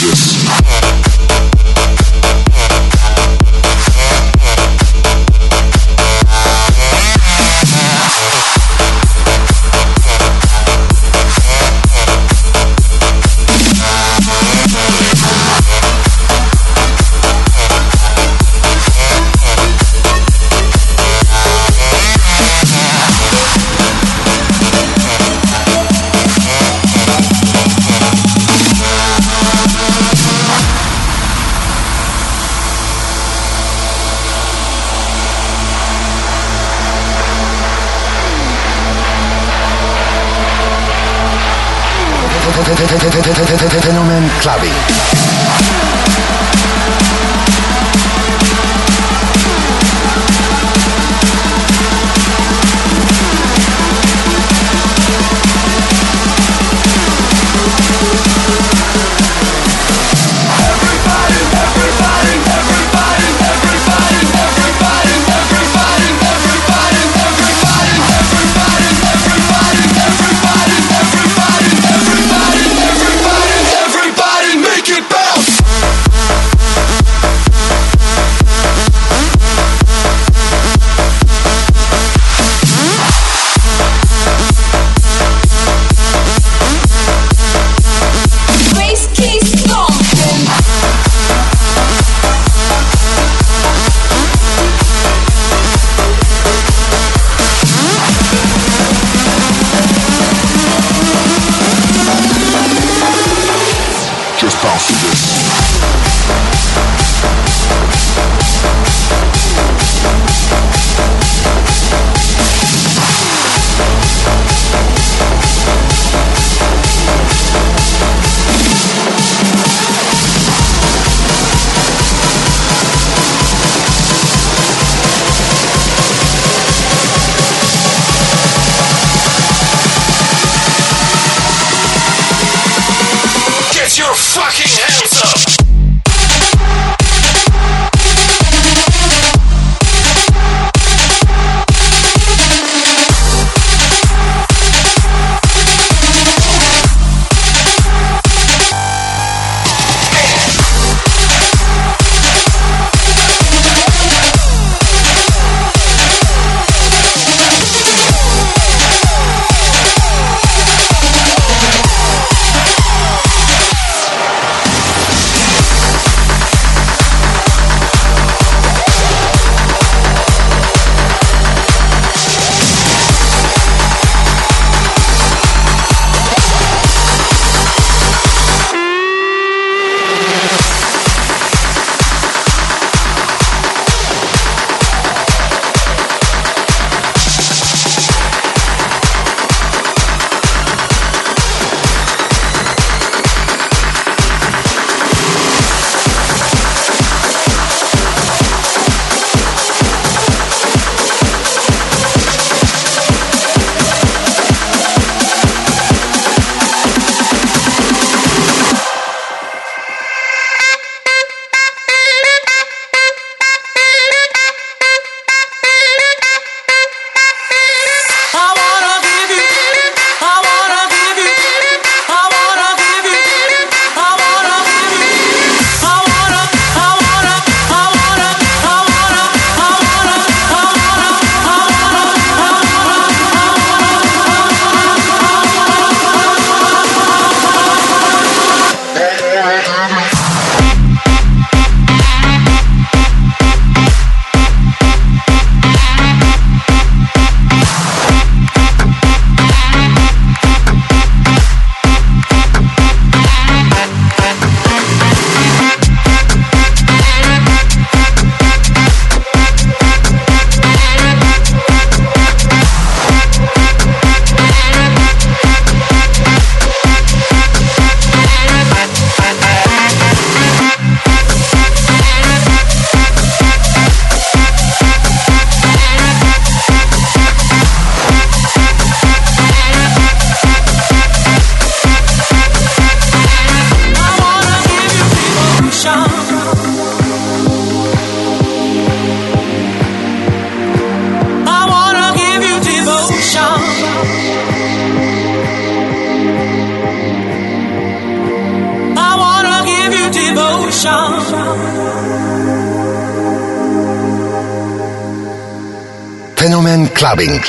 this.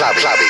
Clubbing. I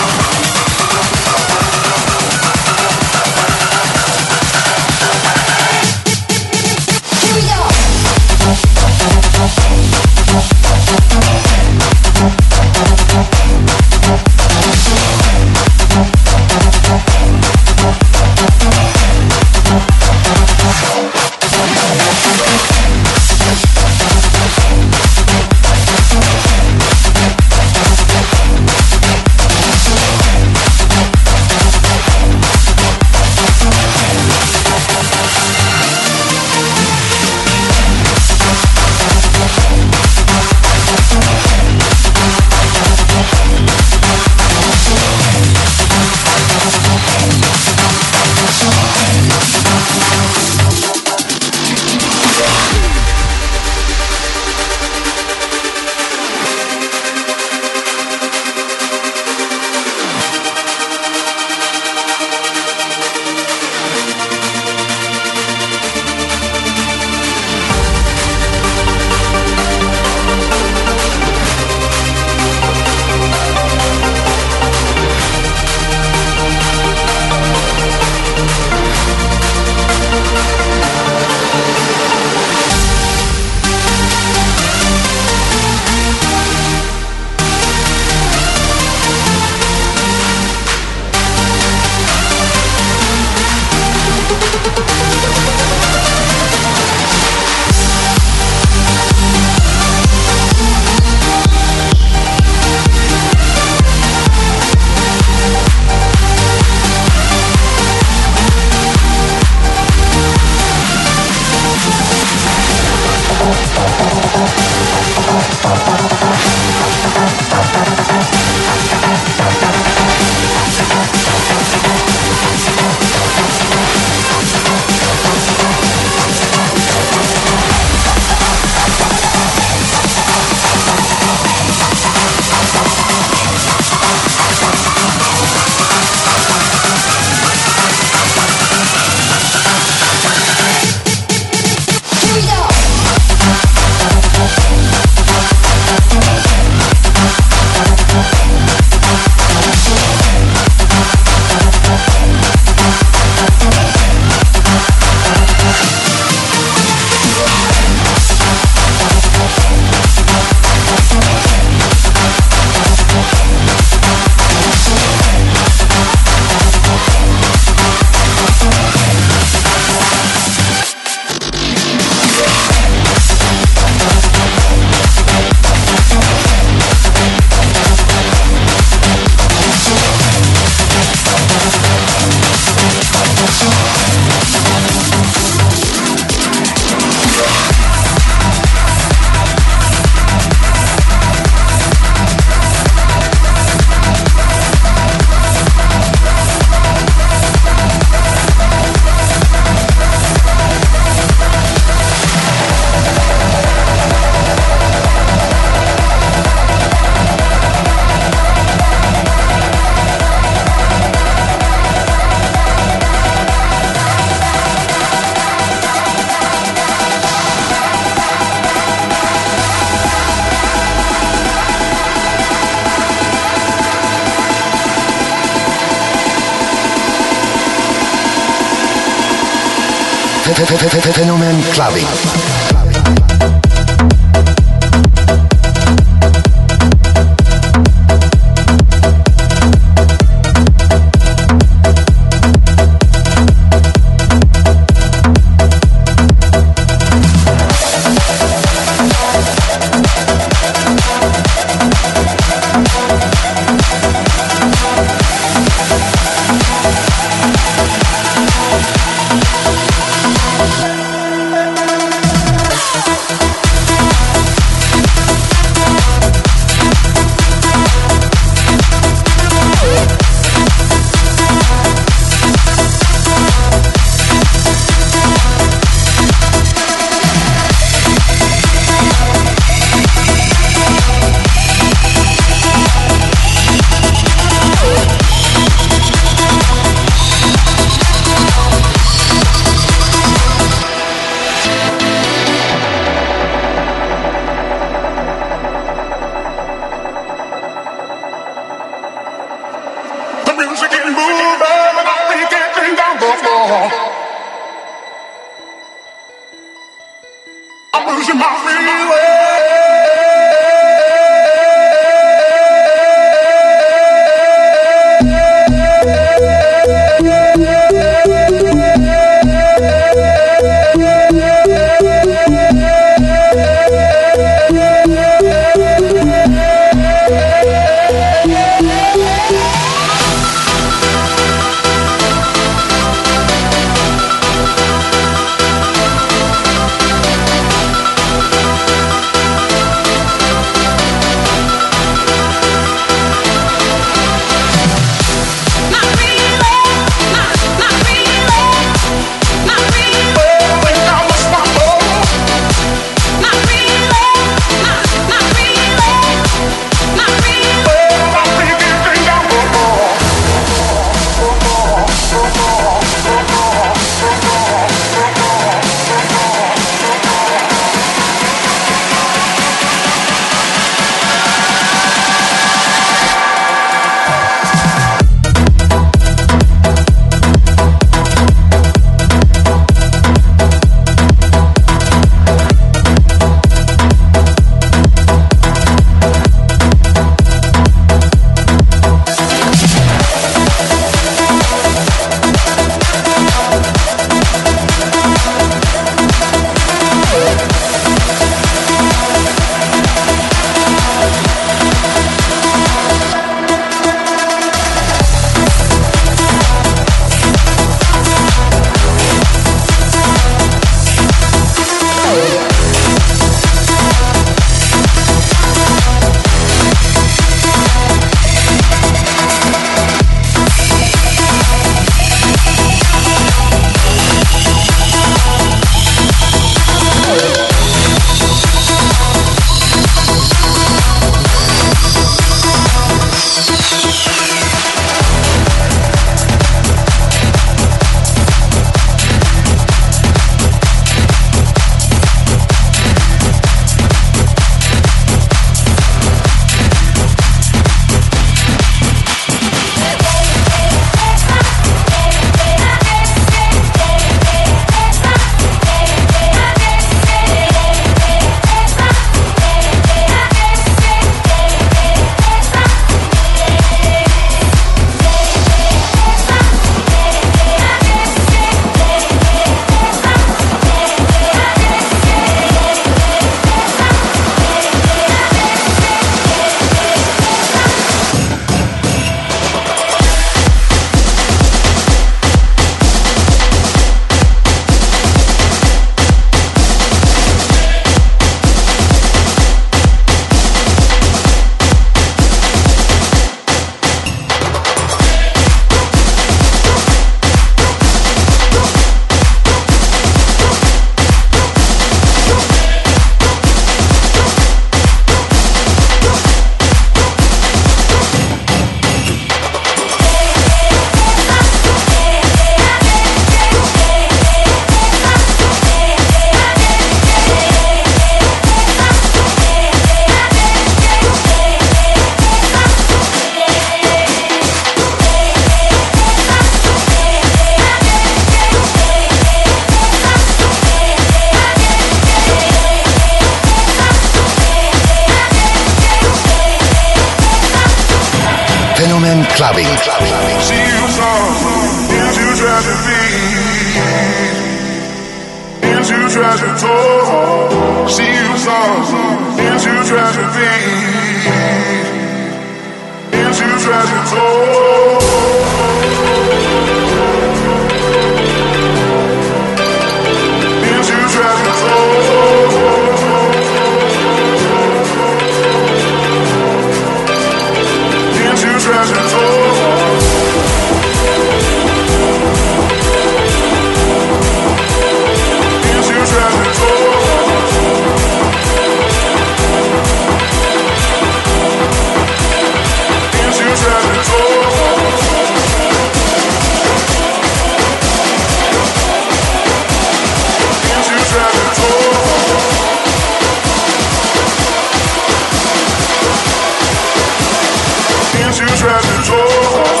choose rabbits. Oh.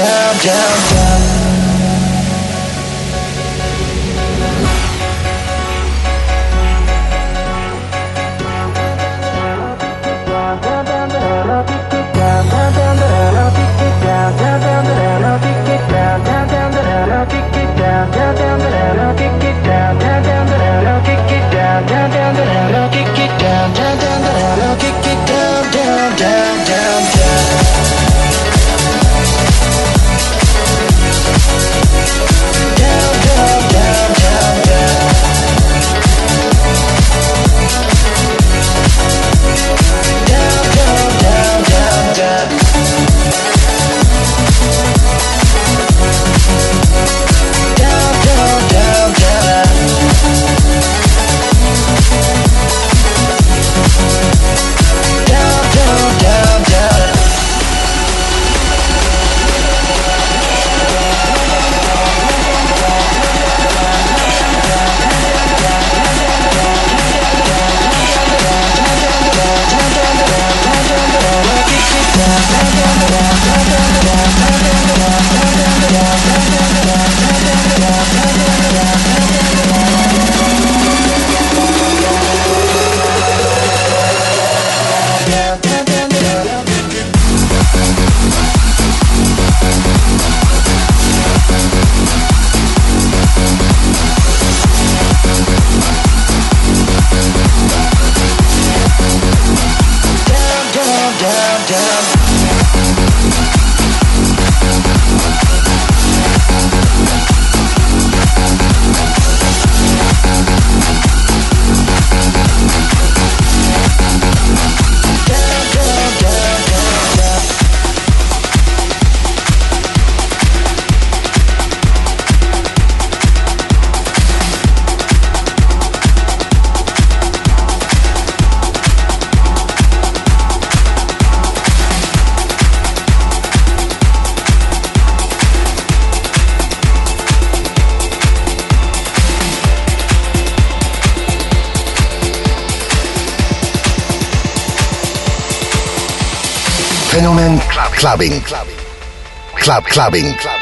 Down, down, down, Clubbing. Club Clubbing. We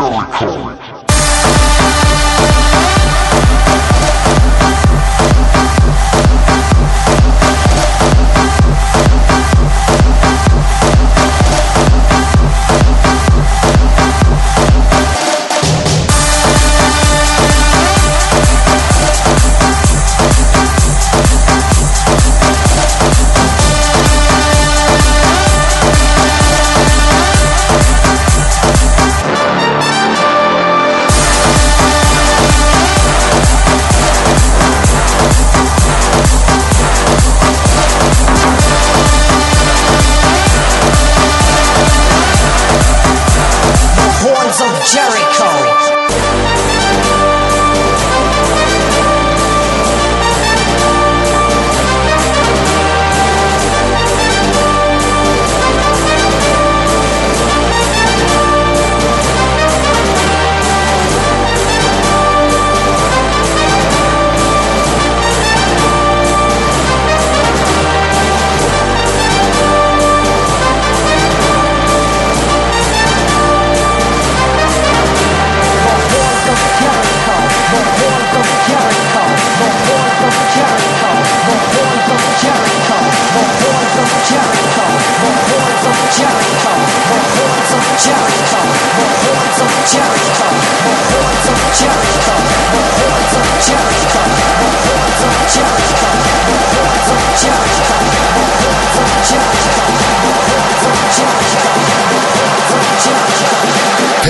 Jericho.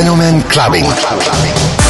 Fenomen Clubbing.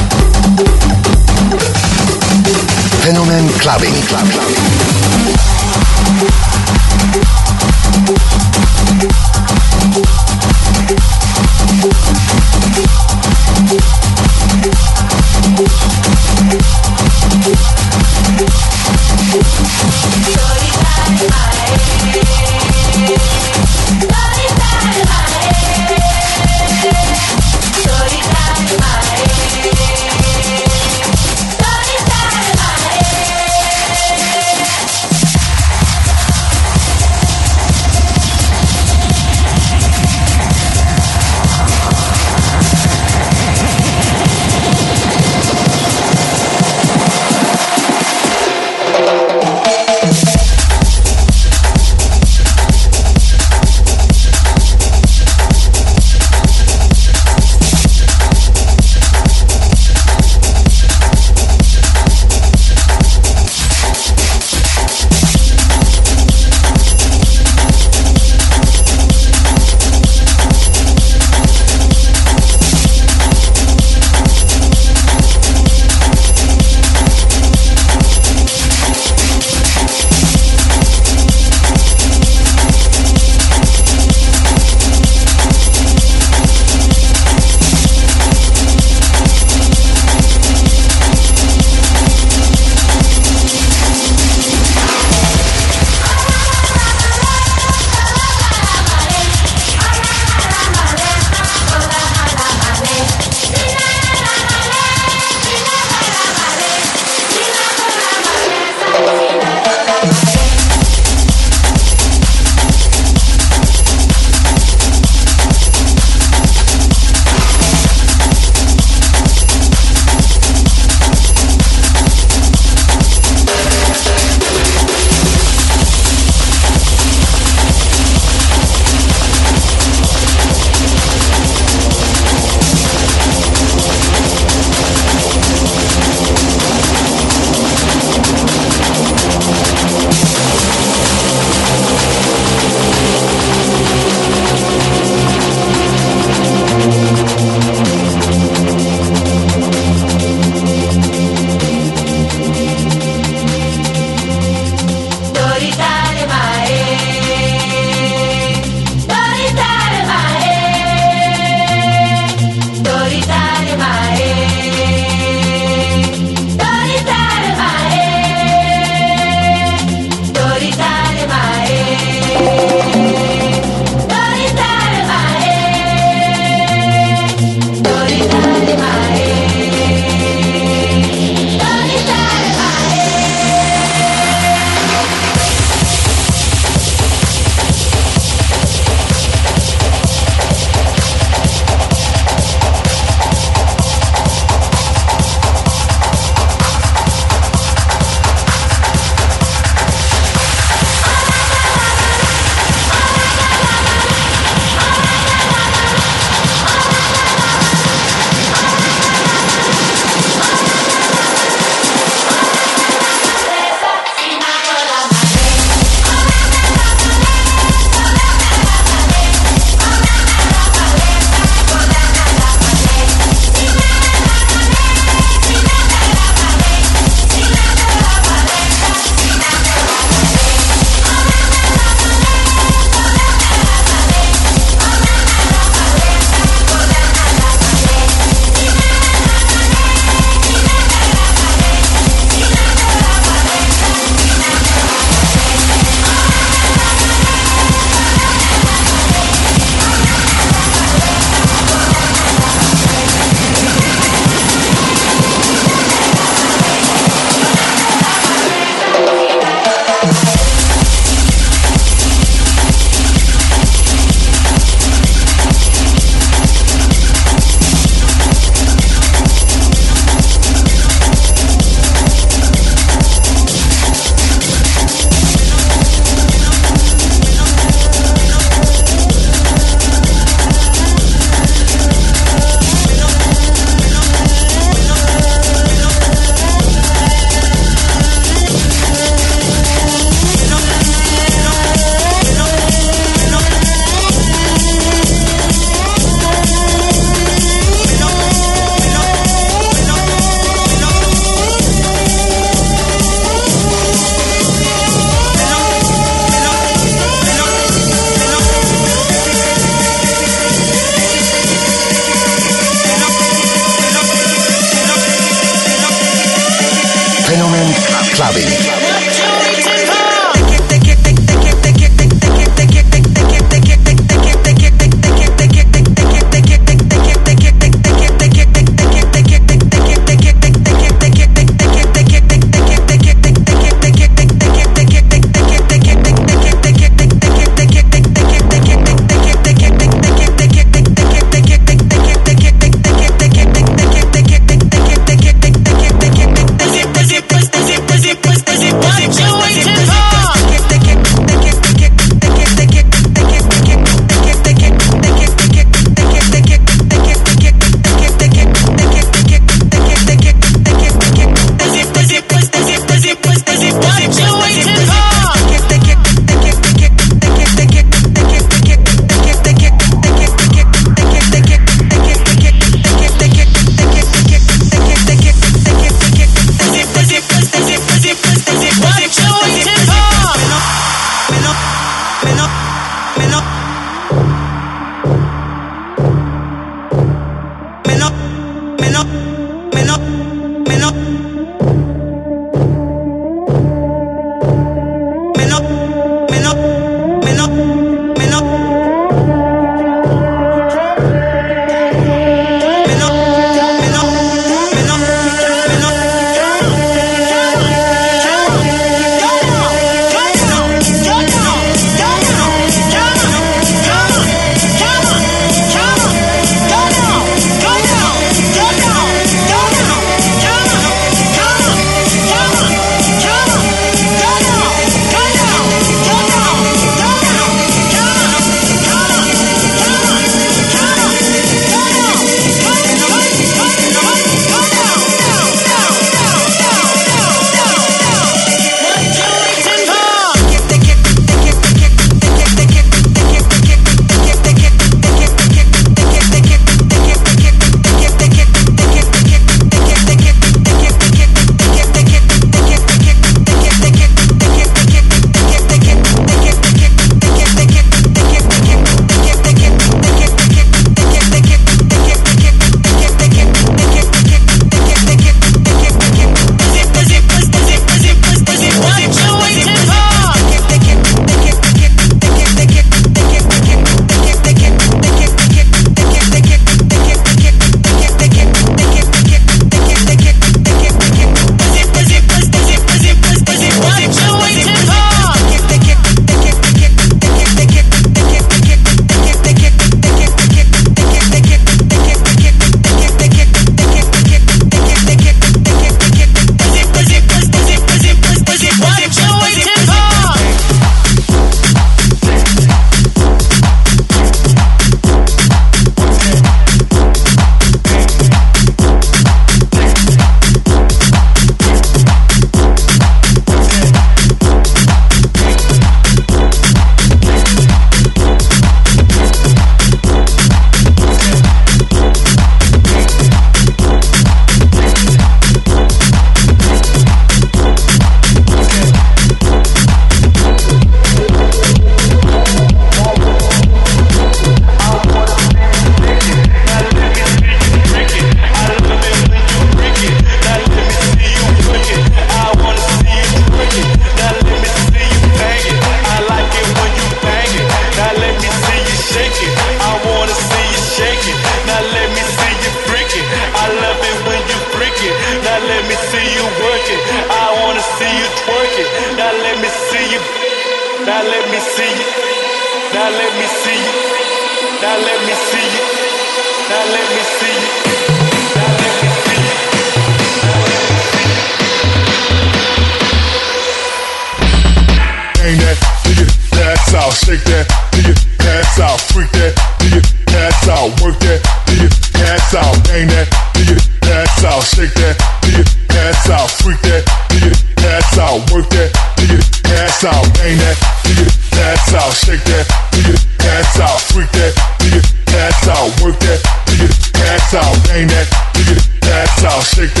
out, work that, dig it, ass out, bang that, dig it, ass out, shake that, dig it, ass out, freak that, dig it, ass out, work that, dig it, ass out, bang that, dig it, ass out, shake that, dig it, ass out, freak that, dig it, ass out, work that, dig it, ass out, bang that, dig it, ass out, shake that.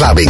Clubbing.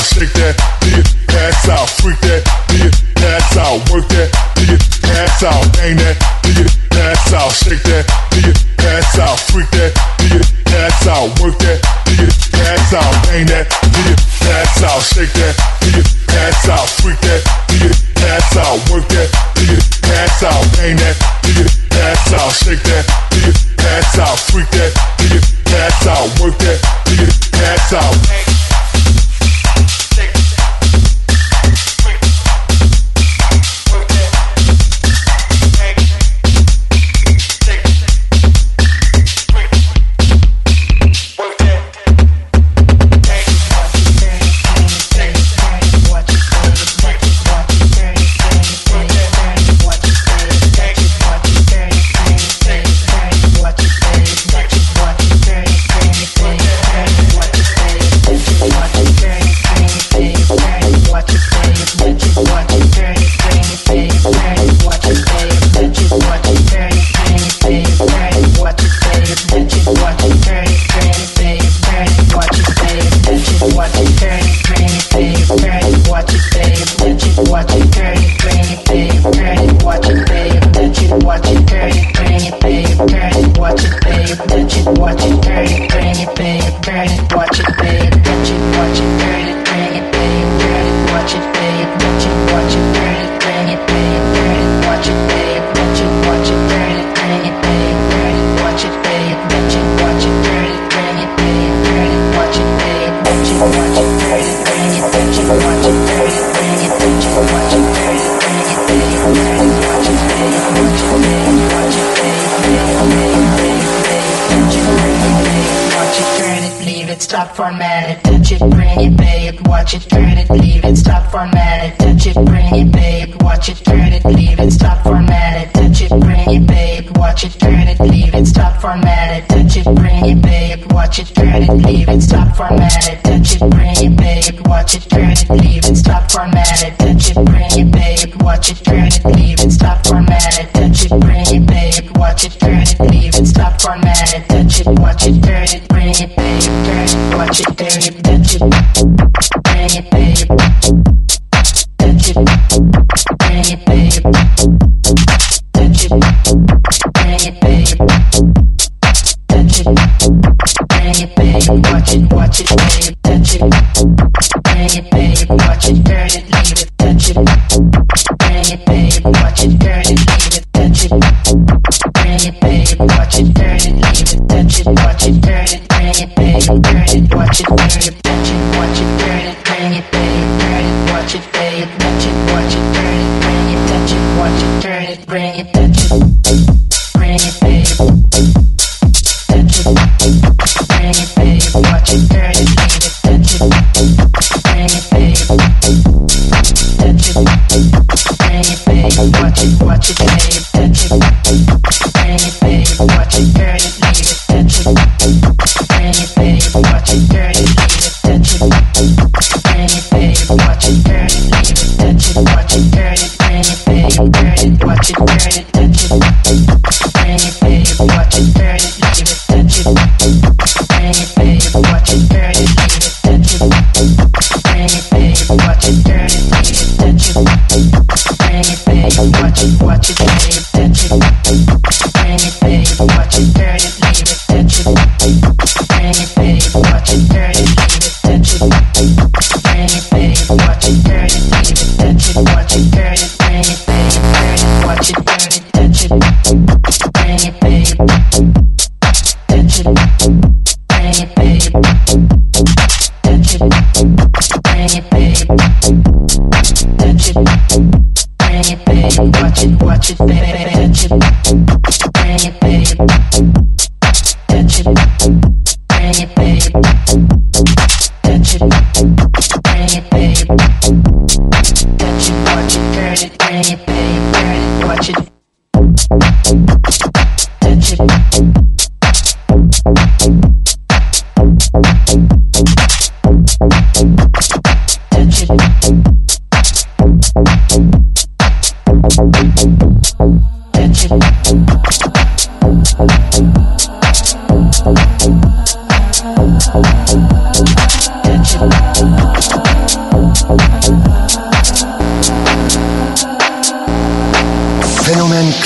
out, shake that, nigga, pass out, freak that, nigga, pass out, work that, nigga, pass out, bang that, nigga, pass out, shake that, nigga, pass out, freak that, nigga, pass out, work that, nigga, pass out, bang that, nigga, pass out, shake that, nigga, pass out, freak that, nigga, pass out, work that, nigga, pass out, bang that, nigga, pass out, shake that, nigga, pass out, freak that, nigga, pass out, work that, nigga, pass out.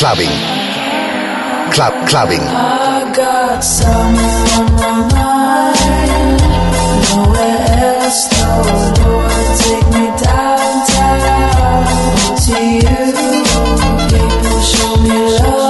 clubbing. Club clubbing. I got someone on my mind. Nowhere else take me downtown to you. People show me love.